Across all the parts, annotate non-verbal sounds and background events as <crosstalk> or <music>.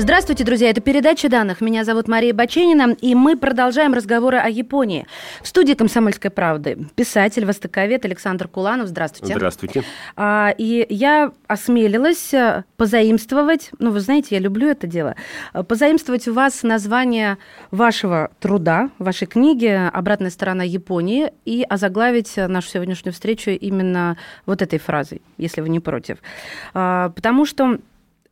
Здравствуйте, друзья. Это передача данных. Меня зовут Мария Баченина, и мы продолжаем разговоры о Японии. В студии «Комсомольской правды» писатель, востоковед Александр Куланов. Здравствуйте. Здравствуйте. А, и я осмелилась э, позаимствовать, ну, вы знаете, я люблю это дело, э, позаимствовать у вас название вашего труда, вашей книги «Обратная сторона Японии» и озаглавить нашу сегодняшнюю встречу именно вот этой фразой, если вы не против. А, потому что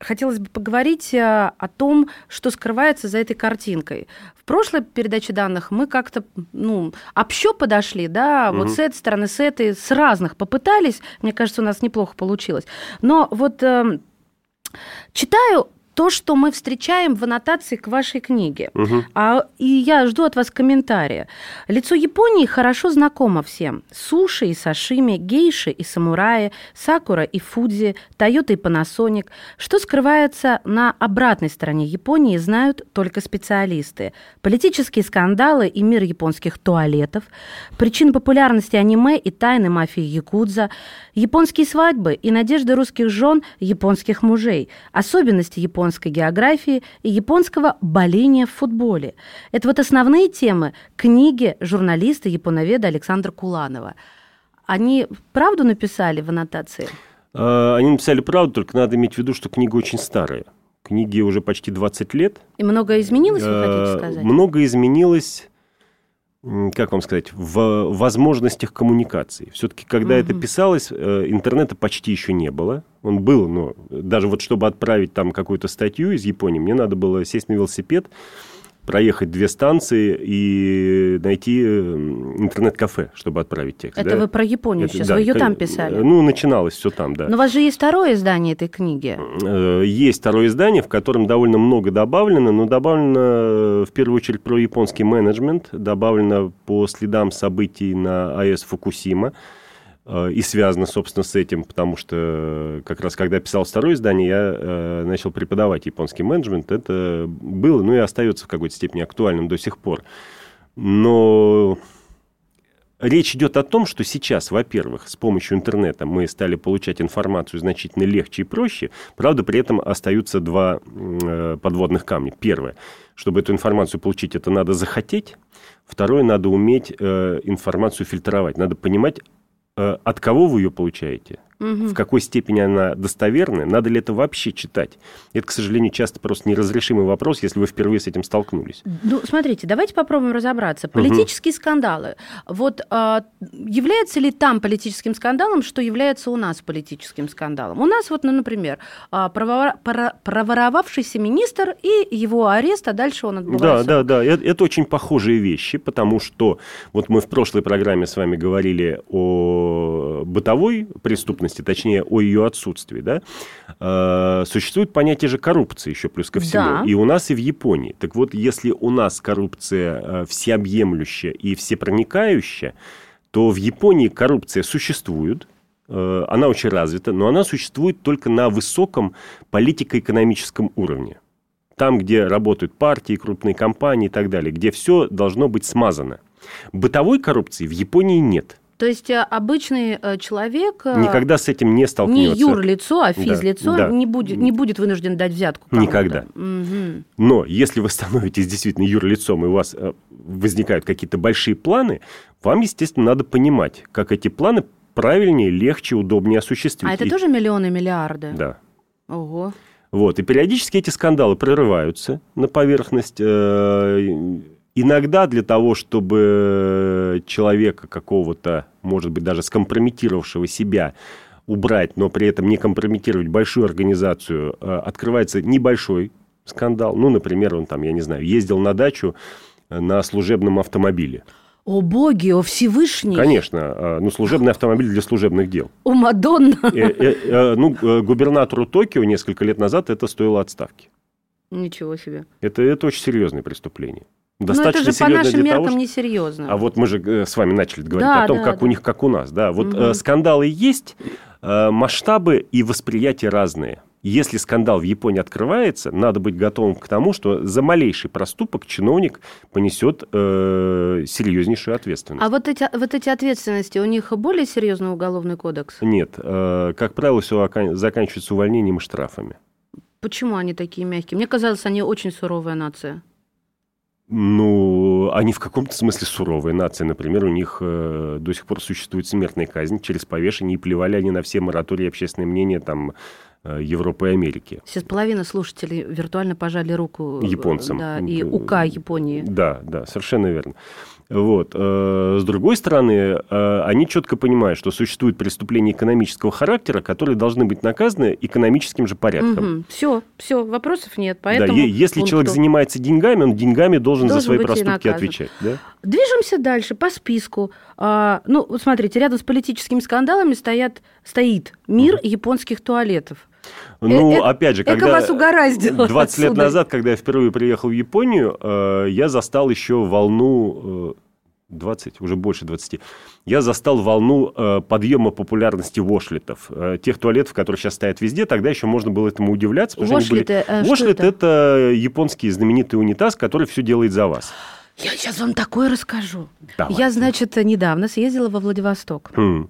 хотелось бы поговорить э, о том, что скрывается за этой картинкой. В прошлой передаче данных мы как-то, ну, общо подошли, да, угу. вот с этой стороны, с этой, с разных попытались. Мне кажется, у нас неплохо получилось. Но вот э, читаю то, что мы встречаем в аннотации к вашей книге. Угу. А, и я жду от вас комментария. Лицо Японии хорошо знакомо всем. Суши и сашими, гейши и самураи, сакура и фудзи, Тойота и Панасоник. Что скрывается на обратной стороне Японии, знают только специалисты. Политические скандалы и мир японских туалетов, причины популярности аниме и тайны мафии Якудза, японские свадьбы и надежды русских жен японских мужей, особенности японских японской географии и японского боления в футболе. Это вот основные темы книги журналиста-японоведа Александра Куланова. Они правду написали в аннотации? А, они написали правду, только надо иметь в виду, что книга очень старая. Книге уже почти 20 лет. И многое изменилось, вы хотите а, сказать? Многое изменилось как вам сказать, в возможностях коммуникации. Все-таки, когда угу. это писалось, э, интернета почти еще не было. Он был, но даже вот чтобы отправить там какую-то статью из Японии, мне надо было сесть на велосипед, проехать две станции и найти интернет-кафе, чтобы отправить текст. Это да? вы про Японию Это, сейчас, да, вы ее там писали? Ну, начиналось все там, да. Но у вас же есть второе издание этой книги. Э, есть второе издание, в котором довольно много добавлено, но добавлено э, в первую очередь про японский менеджмент, добавлено по следам событий на АЭС Фукусима. Э, и связано, собственно, с этим, потому что э, как раз когда писал второе издание, я э, начал преподавать японский менеджмент. Это было, ну и остается в какой-то степени актуальным до сих пор. Но речь идет о том, что сейчас, во-первых, с помощью интернета мы стали получать информацию значительно легче и проще. Правда, при этом остаются два подводных камня. Первое, чтобы эту информацию получить, это надо захотеть. Второе, надо уметь информацию фильтровать. Надо понимать, Э, от кого вы ее получаете, угу. в какой степени она достоверная, надо ли это вообще читать. Это, к сожалению, часто просто неразрешимый вопрос, если вы впервые с этим столкнулись. Ну, смотрите, давайте попробуем разобраться. Политические угу. скандалы. Вот а, является ли там политическим скандалом, что является у нас политическим скандалом? У нас вот, ну, например, а, проворовавшийся министр и его арест, а дальше он отбывается. Да, да, да. Это, это очень похожие вещи, потому что вот мы в прошлой программе с вами говорили о бытовой преступности, точнее, о ее отсутствии, да, э, существует понятие же коррупции еще плюс ко всему. Да. И у нас, и в Японии. Так вот, если у нас коррупция э, всеобъемлющая и всепроникающая, то в Японии коррупция существует, э, она очень развита, но она существует только на высоком политико-экономическом уровне. Там, где работают партии, крупные компании и так далее, где все должно быть смазано. Бытовой коррупции в Японии нет. То есть э, обычный э, человек... Э, Никогда с этим не столкнется. Не юрлицо, а физлицо да, да. Не, будет, не будет вынужден дать взятку Никогда. Угу. Но если вы становитесь действительно юрлицом, и у вас возникают какие-то большие планы, вам, естественно, надо понимать, как эти планы правильнее, легче, удобнее осуществить. А это и... тоже миллионы, миллиарды? Да. Ого. Вот, и периодически эти скандалы прорываются на поверхность Иногда для того, чтобы человека какого-то, может быть, даже скомпрометировавшего себя, убрать, но при этом не компрометировать большую организацию, э, открывается небольшой скандал. Ну, например, он там, я не знаю, ездил на дачу э, на служебном автомобиле. О боги, о Всевышний. Конечно, э, ну служебный автомобиль для служебных дел. О Мадонна. Ну, губернатору Токио несколько лет назад это стоило отставки. Ничего себе. Это, это очень серьезное преступление. Достаточно Но это же по нашим меркам того, что... несерьезно. А вот мы же э, с вами начали говорить да, о том, да, как да. у них, как у нас. Да, вот угу. скандалы есть, э, масштабы и восприятия разные. если скандал в Японии открывается, надо быть готовым к тому, что за малейший проступок чиновник понесет э, серьезнейшую ответственность. А вот эти, вот эти ответственности, у них более серьезный уголовный кодекс? Нет. Э, как правило, все заканчивается увольнением и штрафами. Почему они такие мягкие? Мне казалось, они очень суровая нация. Ну, они в каком-то смысле суровые нации. Например, у них э, до сих пор существует смертная казнь через повешение, и плевали они на все моратории общественное мнение там э, Европы и Америки. Сейчас половина слушателей виртуально пожали руку э, японцам. Да, и УК Японии. Да, да, совершенно верно. Вот. Э, с другой стороны, э, они четко понимают, что существуют преступления экономического характера, которые должны быть наказаны экономическим же порядком. Угу. Все, все, вопросов нет. Поэтому да, если пункту. человек занимается деньгами, он деньгами должен, должен за свои проступки отвечать. Да? Движемся дальше по списку. А, ну, смотрите, рядом с политическими скандалами стоят, стоит мир угу. японских туалетов. Ну, э, опять же, когда... вас угораздило <laughs> 20 отсюда. лет назад, когда я впервые приехал в Японию, э, я застал еще волну... 20, э, уже больше 20. Я застал волну э, подъема популярности вошлетов. Э, тех туалетов, которые сейчас стоят везде. Тогда еще можно было этому удивляться. Вошлеты, были... Вошлет – это? это японский знаменитый унитаз, который все делает за вас. Я сейчас вам такое расскажу. Давай. Я, значит, недавно съездила во Владивосток. Хм.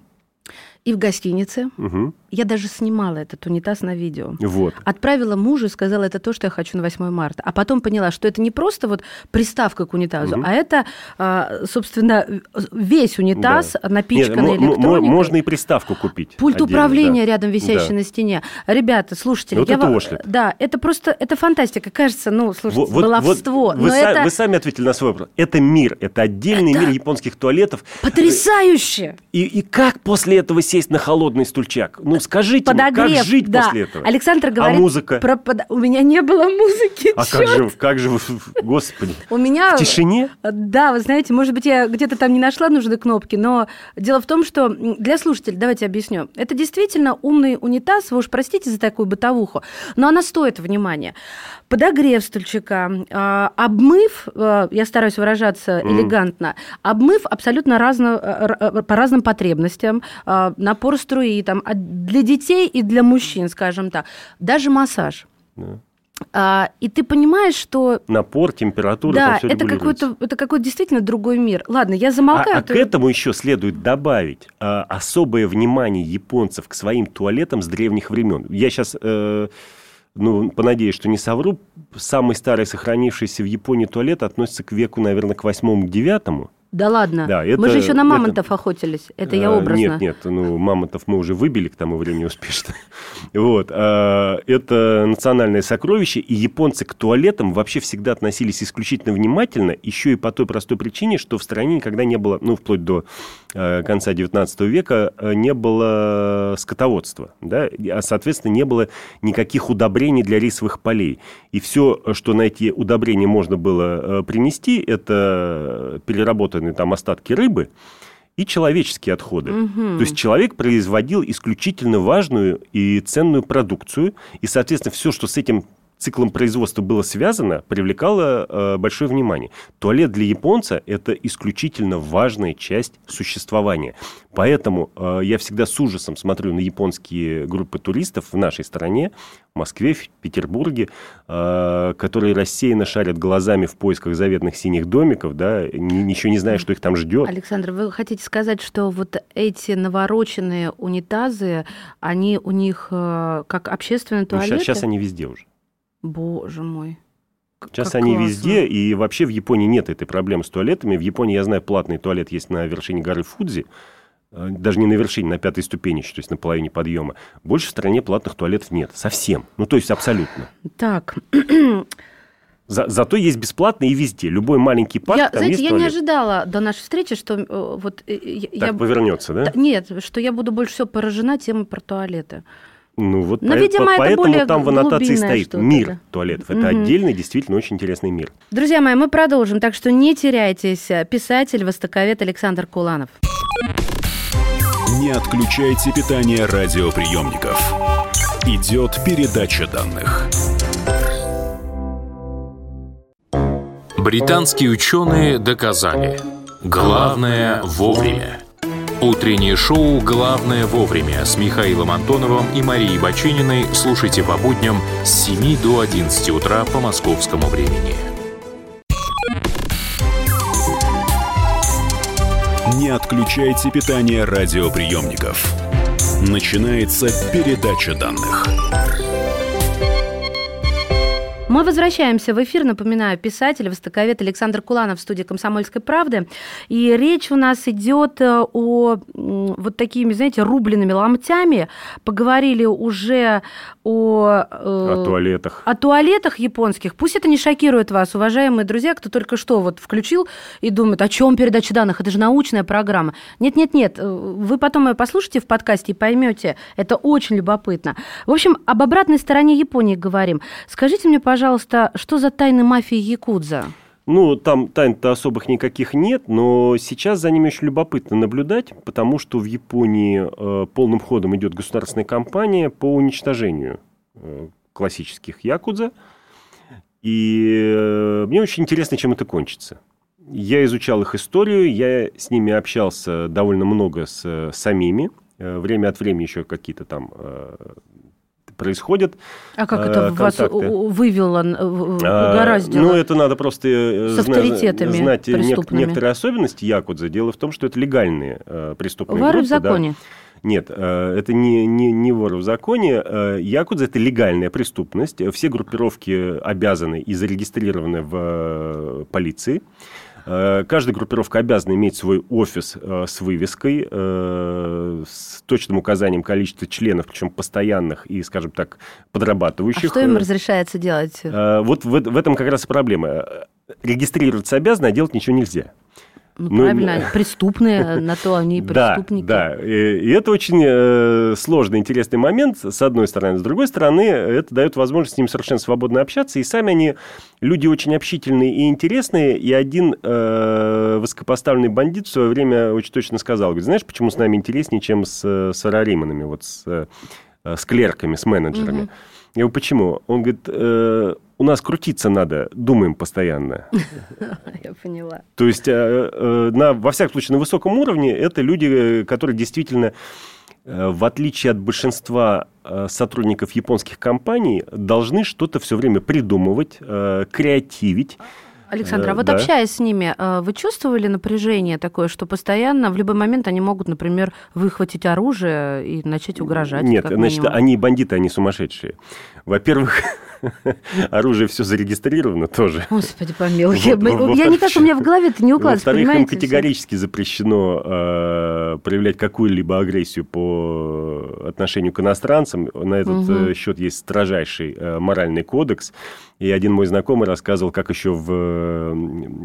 И в гостинице. Угу. Я даже снимала этот унитаз на видео. Вот. Отправила мужу и сказала, это то, что я хочу на 8 марта. А потом поняла, что это не просто вот приставка к унитазу, угу. а это, а, собственно, весь унитаз, да. напичканный Нет, электроникой. Можно и приставку купить. Пульт отдельно, управления да. рядом висящий да. на стене. Ребята, слушатели, вот я это вам... Да, это просто, это фантастика. Кажется, ну, слушайте, вот, баловство. Вот, но вы, это... вы сами ответили на свой вопрос. Это мир, это отдельный это... мир японских туалетов. Потрясающе! И, и как после этого сесть на холодный стульчак? Ну, скажите Подогреть как жить да. после этого? Александр говорит... А музыка? Про под... У меня не было музыки, А как же, как же, <laughs> господи, у меня... в тишине? Да, вы знаете, может быть, я где-то там не нашла нужные кнопки, но дело в том, что для слушателей, давайте объясню, это действительно умный унитаз, вы уж простите за такую бытовуху, но она стоит внимания. Подогрев стульчика, а, обмыв, а, я стараюсь выражаться mm. элегантно, обмыв абсолютно разно, по разным потребностям, а, напор струи, там, для детей и для мужчин, скажем так. Даже массаж. Да. А, и ты понимаешь, что... Напор, температура, да, это какой-то, это какой-то действительно другой мир. Ладно, я замолкаю. А, а к этому еще следует добавить а, особое внимание японцев к своим туалетам с древних времен. Я сейчас... Э, ну, понадеюсь, что не совру, самый старый сохранившийся в Японии туалет относится к веку, наверное, к восьмому-девятому. Да ладно. Да, это, мы же еще на мамонтов это... охотились. Это я а, образно. Нет, нет, ну мамонтов мы уже выбили к тому времени успешно. <laughs> вот. А, это национальное сокровище, и японцы к туалетам вообще всегда относились исключительно внимательно, еще и по той простой причине, что в стране никогда не было, ну, вплоть до а, конца 19 века, не было скотоводства, да, а, соответственно, не было никаких удобрений для рисовых полей. И все, что на эти удобрения можно было принести, это переработанные там остатки рыбы и человеческие отходы. Угу. То есть человек производил исключительно важную и ценную продукцию, и, соответственно, все, что с этим циклом производства было связано, привлекало э, большое внимание. Туалет для японца – это исключительно важная часть существования. Поэтому э, я всегда с ужасом смотрю на японские группы туристов в нашей стране, в Москве, в Петербурге, э, которые рассеянно шарят глазами в поисках заветных синих домиков, да, ничего не зная, что их там ждет. Александр, вы хотите сказать, что вот эти навороченные унитазы, они у них э, как общественные туалеты? Ну, сейчас, сейчас они везде уже. Боже мой. Сейчас как они классно. везде, и вообще в Японии нет этой проблемы с туалетами. В Японии, я знаю, платный туалет есть на вершине горы Фудзи, э, даже не на вершине, на пятой ступени, то есть на половине подъема. Больше в стране платных туалетов нет, совсем. Ну, то есть абсолютно. Так. <clears throat> За, зато есть бесплатно и везде. Любой маленький парк, я, там знаете, есть я туалет. не ожидала до нашей встречи, что э, вот... Э, так я, повернется, да? Нет, что я буду больше всего поражена темой про туалеты. Ну вот Но, по, видимо, по, поэтому там в аннотации стоит мир туалетов. Это угу. отдельный, действительно очень интересный мир. Друзья мои, мы продолжим, так что не теряйтесь. Писатель, востоковед Александр Куланов. Не отключайте питание радиоприемников. Идет передача данных. Британские ученые доказали. Главное вовремя. Утреннее шоу «Главное вовремя» с Михаилом Антоновым и Марией Бачининой слушайте по будням с 7 до 11 утра по московскому времени. Не отключайте питание радиоприемников. Начинается передача данных. Мы возвращаемся в эфир. Напоминаю, писатель, востоковед Александр Куланов в студии «Комсомольской правды». И речь у нас идет э, о вот такими, знаете, рубленными ломтями. Поговорили уже о... Э, о туалетах. О туалетах японских. Пусть это не шокирует вас, уважаемые друзья, кто только что вот включил и думает, о чем передача данных? Это же научная программа. Нет-нет-нет, э, вы потом ее послушайте в подкасте и поймете. Это очень любопытно. В общем, об обратной стороне Японии говорим. Скажите мне, пожалуйста, пожалуйста, что за тайны мафии Якудза? Ну, там тайн-то особых никаких нет, но сейчас за ними очень любопытно наблюдать, потому что в Японии э, полным ходом идет государственная кампания по уничтожению э, классических якудза. И э, мне очень интересно, чем это кончится. Я изучал их историю, я с ними общался довольно много с э, самими. Э, время от времени еще какие-то там происходят. А как это контакты. вас вывело, а, угораздило? Ну, это надо просто э, С авторитетами знать некоторые особенности Якудза. Дело в том, что это легальные э, преступные Воры группы. в законе. Да. Нет, э, это не, не, не воры в законе. Якудза – это легальная преступность. Все группировки обязаны и зарегистрированы в полиции. Э, каждая группировка обязана иметь свой офис э, с вывеской, э, с точным указанием количества членов, причем постоянных и, скажем так, подрабатывающих. А что им разрешается делать? Вот в, в этом как раз и проблема. Регистрироваться обязаны, а делать ничего нельзя. Ну, ну, правильно, преступные, <laughs> на то они и преступники. Да, да. И, это очень э, сложный, интересный момент, с одной стороны. С другой стороны, это дает возможность с ним совершенно свободно общаться. И сами они люди очень общительные и интересные. И один э, высокопоставленный бандит в свое время очень точно сказал, говорит, знаешь, почему с нами интереснее, чем с, с Арариманами, вот с, э, с клерками, с менеджерами? Угу. Я говорю, почему? Он говорит, э, у нас крутиться надо, думаем постоянно. <laughs> Я поняла. То есть, э, э, на, во всяком случае, на высоком уровне это люди, которые действительно, э, в отличие от большинства сотрудников японских компаний, должны что-то все время придумывать, креативить. Александр, а вот да. общаясь с ними, вы чувствовали напряжение такое, что постоянно в любой момент они могут, например, выхватить оружие и начать угрожать? Нет, значит, они бандиты, они сумасшедшие. Во-первых, <laughs> <laughs> оружие все зарегистрировано тоже. Господи, помилуй. Я, я никак, у меня в голове это не укладывается, Во-вторых, им категорически запрещено э, проявлять какую-либо агрессию по отношению к иностранцам. На этот угу. счет есть строжайший э, моральный кодекс. И один мой знакомый рассказывал, как еще в э,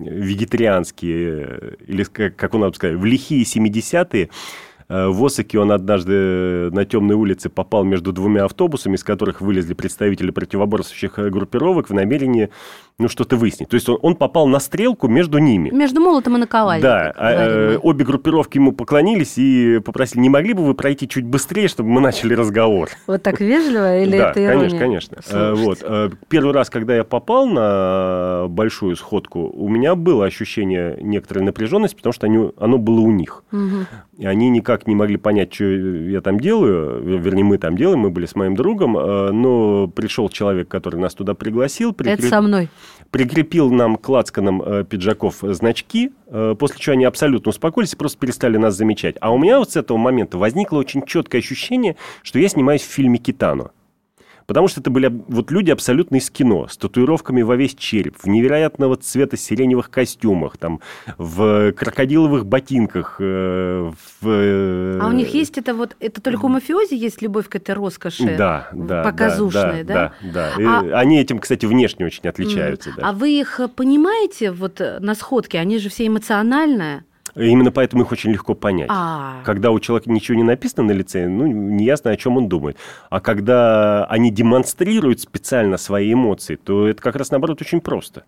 вегетарианские, или как он нам сказал, в лихие 70-е Э, в Осаке он однажды на темной улице попал между двумя автобусами, из которых вылезли представители противоборствующих э, группировок в намерении ну, что-то выяснить. То есть он, он попал на стрелку между ними. Между молотом и наковальней. Да. А, э, обе группировки ему поклонились и попросили, не могли бы вы пройти чуть быстрее, чтобы мы начали разговор? Вот так вежливо или да, это ирония? конечно, конечно. Вот. Первый раз, когда я попал на большую сходку, у меня было ощущение некоторой напряженности, потому что они, оно было у них. Угу. И они никак не могли понять, что я там делаю. Вернее, мы там делаем, мы были с моим другом. Э, но пришел человек, который нас туда пригласил. Прикреп... Это со мной. Прикрепил нам к лацканам э, пиджаков значки, э, после чего они абсолютно успокоились и просто перестали нас замечать. А у меня вот с этого момента возникло очень четкое ощущение, что я снимаюсь в фильме «Китано». Потому что это были вот люди абсолютно из кино, с татуировками во весь череп, в невероятного цвета сиреневых костюмах, там, в крокодиловых ботинках. Э, в... Э, а у них есть это вот, это только у мафиози есть любовь к этой роскоши? Да, да. Показушной, да? Да, да. да. А... Они этим, кстати, внешне очень отличаются. Mm. Да. А вы их понимаете вот на сходке? Они же все эмоциональные. Именно поэтому их очень легко понять. А-а-а. Когда у человека ничего не написано на лице, ну, неясно, о чем он думает. А когда они демонстрируют специально свои эмоции, то это как раз, наоборот, очень просто.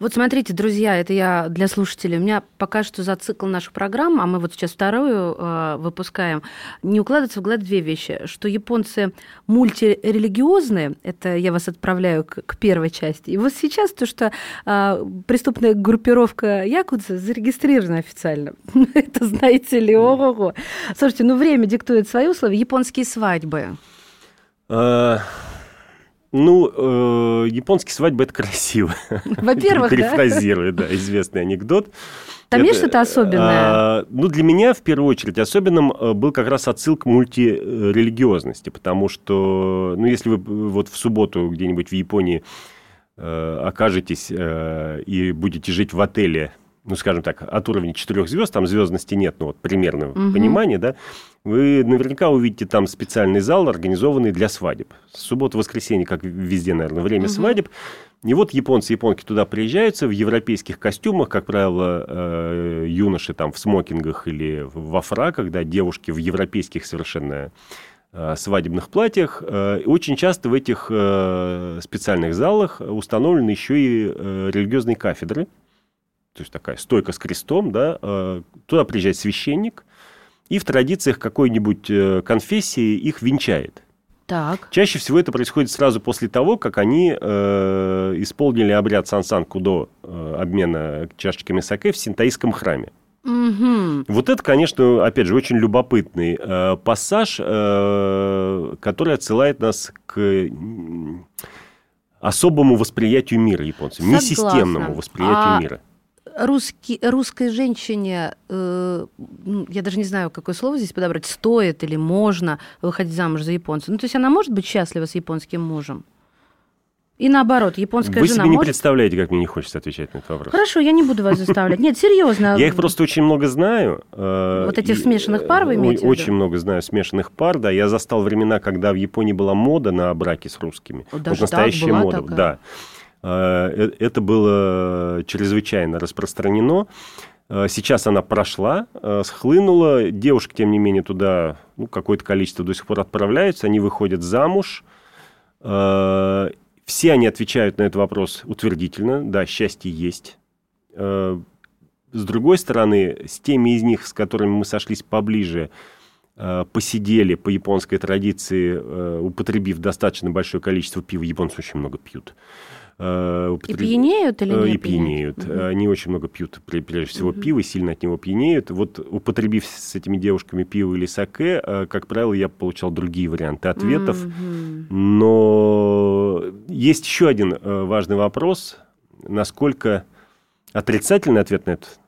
Вот смотрите, друзья, это я для слушателей. У меня пока что за цикл наших программ, а мы вот сейчас вторую э, выпускаем, не укладывается в голову две вещи. Что японцы мультирелигиозные, это я вас отправляю к, к первой части. И вот сейчас то, что э, преступная группировка Якудза зарегистрирована официально реально. <laughs> Это, знаете ли, ого-го. Слушайте, ну время диктует свои условия. Японские свадьбы. А, ну, э, японские свадьбы это красиво. <laughs> Во-первых, да? Перефразируя, да, известный анекдот. Там есть что-то особенное? а, ну, для меня, в первую очередь, особенным э, был как раз отсыл к мультирелигиозности, потому что, ну, если вы вот в субботу где-нибудь в Японии э, окажетесь э, и будете жить в отеле, ну, скажем так, от уровня четырех звезд, там звездности нет, ну, вот примерно Мгм. понимание, да, вы наверняка увидите там специальный зал, организованный для свадеб. Суббота-воскресенье, как везде, наверное, время Мгм. свадеб. И вот японцы и японки туда приезжаются в европейских костюмах, как правило, э, юноши там в смокингах или во фраках, да, девушки в европейских совершенно э, свадебных платьях. Э, Очень часто в этих э, специальных залах установлены еще и религиозные кафедры. То есть такая стойка с крестом, да. э, Туда приезжает священник, и в традициях какой-нибудь э, конфессии их венчает. Так. Чаще всего это происходит сразу после того, как они э, исполнили обряд Сансан Кудо э, обмена чашечками саке в синтаистском храме. Мгм. Вот это, конечно, опять же, очень любопытный э, пассаж, э, который отсылает нас к особому восприятию мира японцев, Согласна. системному восприятию А мира. Русский, русской женщине, э, я даже не знаю, какое слово здесь подобрать, стоит или можно выходить замуж за японца. Ну, то есть она может быть счастлива с японским мужем? И наоборот, японская Вы жена себе не может... представляете, как мне не хочется отвечать на этот вопрос. Хорошо, я не буду вас заставлять. Нет, серьезно. Я их просто очень много знаю. э, Вот этих смешанных пар вы э, имеете? Очень много знаю смешанных пар, да. Я застал времена, когда в Японии была мода на браки с русскими. Вот настоящая мода, да. Э, э, Это было чрезвычайно распространено. Э, Сейчас она прошла, э, схлынула. Девушки, тем не менее, туда ну, какое-то количество до сих пор отправляются. Они выходят замуж. Э, Все они отвечают на этот вопрос утвердительно. Да, счастье есть. Э, С другой стороны, с теми из них, с которыми мы сошлись поближе, э, посидели по японской традиции, э, употребив достаточно большое количество пива. Японцы очень много пьют. Э, И употреб- пьянеют или Э, не И пьянеют. Мгм. Они очень много пьют, пре- прежде всего, Мгм. пиво, сильно от него пьянеют. Вот употребив с этими девушками пиво или саке, э, как правило, я получал другие варианты ответов. Мгм. Но есть еще один э, важный вопрос. Насколько отрицательный ответ на этот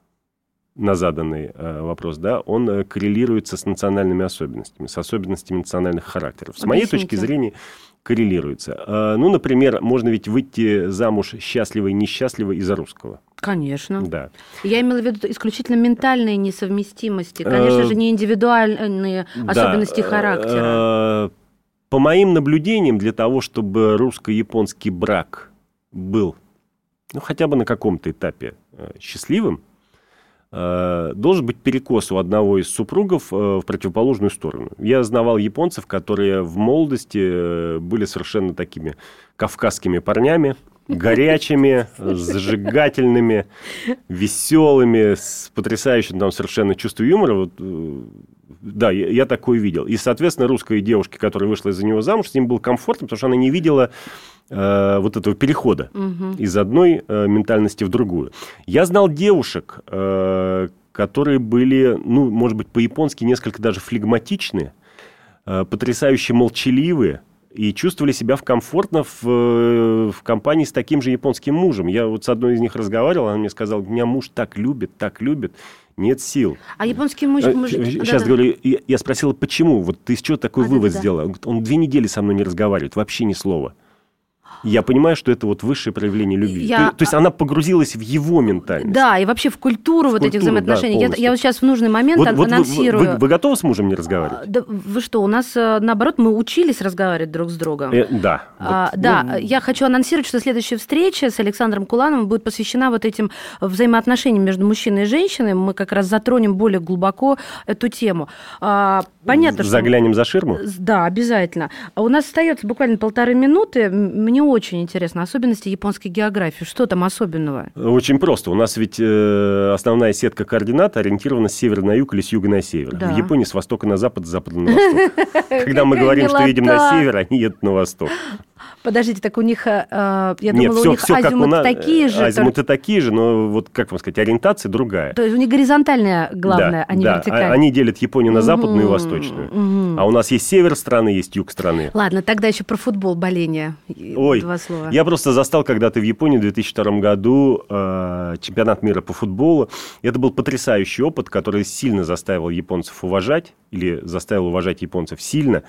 на заданный э, вопрос, да, он э, коррелируется с национальными особенностями, с особенностями национальных характеров. С моей Объясните. точки зрения, коррелируется. Э, ну, например, можно ведь выйти замуж счастливо и несчастливо из-за русского. Конечно. Да. Я имела в виду исключительно ментальные несовместимости, конечно Э, же, не индивидуальные особенности Да, характера. э, По моим наблюдениям, для того, чтобы русско-японский брак был, ну, хотя бы на каком-то этапе счастливым, должен быть перекос у одного из супругов э, в противоположную сторону. Я знавал японцев, которые в молодости э, были совершенно такими кавказскими парнями, горячими, зажигательными, веселыми, с потрясающим там совершенно чувством юмора. Вот, э, да, я, я такое видел. И, соответственно, русской девушке, которая вышла из-за него замуж, с ним было комфортно, потому что она не видела э, вот этого перехода Мгм. из одной э, ментальности в другую. Я знал девушек, э, которые были, ну, может быть, по-японски несколько даже флегматичны, э, потрясающе молчаливые и чувствовали себя в комфортно в, э, в компании с таким же японским мужем. Я вот с одной из них разговаривал, она мне сказала, меня муж так любит, так любит, нет сил. А японский муж... Э, муж- Сейчас да-да. говорю, я, я спросила, почему? Вот ты с чего такой А, вывод да-да-да. сделала? Он говорит, Он две недели со мной не разговаривает, вообще ни слова. Я понимаю, что это вот высшее проявление любви. Я- То, то есть она погрузилась в его ментальность. Да, и вообще в культуру В вот этих культуру, да, взаимоотношений. я, полностью. я вот сейчас в нужный момент Вот, вот вы- анонсирую. вы, вы готовы с мужем не разговаривать? А, Да вы что, у нас, э, наоборот, мы учились разговаривать друг с другом. Э, да. А, Вот, да, ну, я хочу анонсировать, что следующая встреча с Александром Кулановым будет посвящена вот этим взаимоотношениям между мужчиной и женщиной. Мы как раз затронем более глубоко эту тему. А, понятно, что... Заглянем за ширму? Да, обязательно. А у нас остается буквально полторы минуты. Мне очень интересно особенности японской географии. Что там особенного? Очень просто. У нас ведь э, основная сетка координат ориентирована с севера на юг или с юга на север. Да. В Японии с востока на запад, с запада на восток. <laughs> Когда мы говорим, что едем на север, они едут на восток. Подождите, так у них, э, я Нет, думала, все, у них все как у азимуты нас. такие же. Азимуты только- такие же, но вот, как вам сказать, ориентация другая. То есть у них горизонтальная главная, да, а не да. вертикальная. Они делят Японию на западную и Мгм, восточную. мгм. А у нас есть север страны, есть юг страны. Ладно, тогда еще про футбол, боление. И Ой, Два слова. я просто застал когда-то в Японии в 2002 году э, чемпионат мира по футболу. И это был потрясающий опыт, который сильно заставил японцев уважать, или заставил уважать японцев сильно,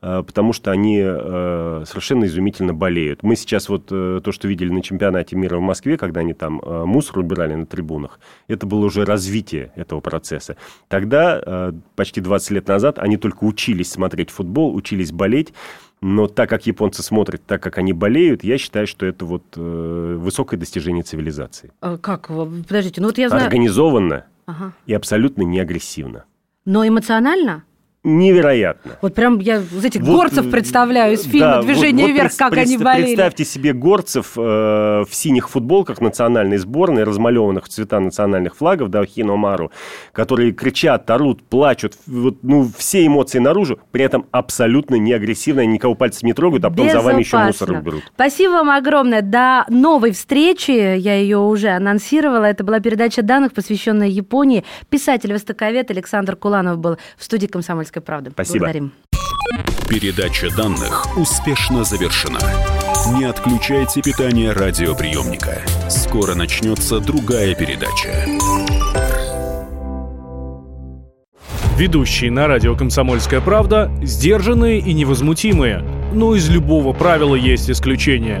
э, потому что они э, совершенно изумительно болеют. Мы сейчас вот э, то, что видели на чемпионате мира в Москве, когда они там э, мусор убирали на трибунах, это было уже развитие этого процесса. Тогда, э, почти 20 лет назад, они только учились смотреть футбол, учились болеть, но так как японцы смотрят, так как они болеют, я считаю, что это вот э, высокое достижение цивилизации. А Как? Подождите, ну вот я знаю... Организованно Ага. и абсолютно не агрессивно. Но эмоционально? Невероятно. Вот прям я из этих Вот, горцев э, представляю из фильма да, «Движение вот- вот вверх», как они болели. Представьте себе горцев э, в синих футболках национальной сборной, размалеванных в цвета национальных флагов, да, Хиномару, которые кричат, орут, плачут, вот, ну, все эмоции наружу, при этом абсолютно не агрессивно, никого пальцем не трогают, а потом за вами еще мусор уберут. Спасибо вам огромное. До новой встречи. Я ее уже анонсировала. Это была передача данных, посвященная Японии. Писатель-востоковед Александр Куланов был в студии «Комсомольской правды». Спасибо. Благодарим. Передача данных успешно завершена. Не отключайте питание радиоприемника. Скоро начнется другая передача. Ведущие на радио «Комсомольская правда» сдержанные и невозмутимые. Но из любого правила есть исключение.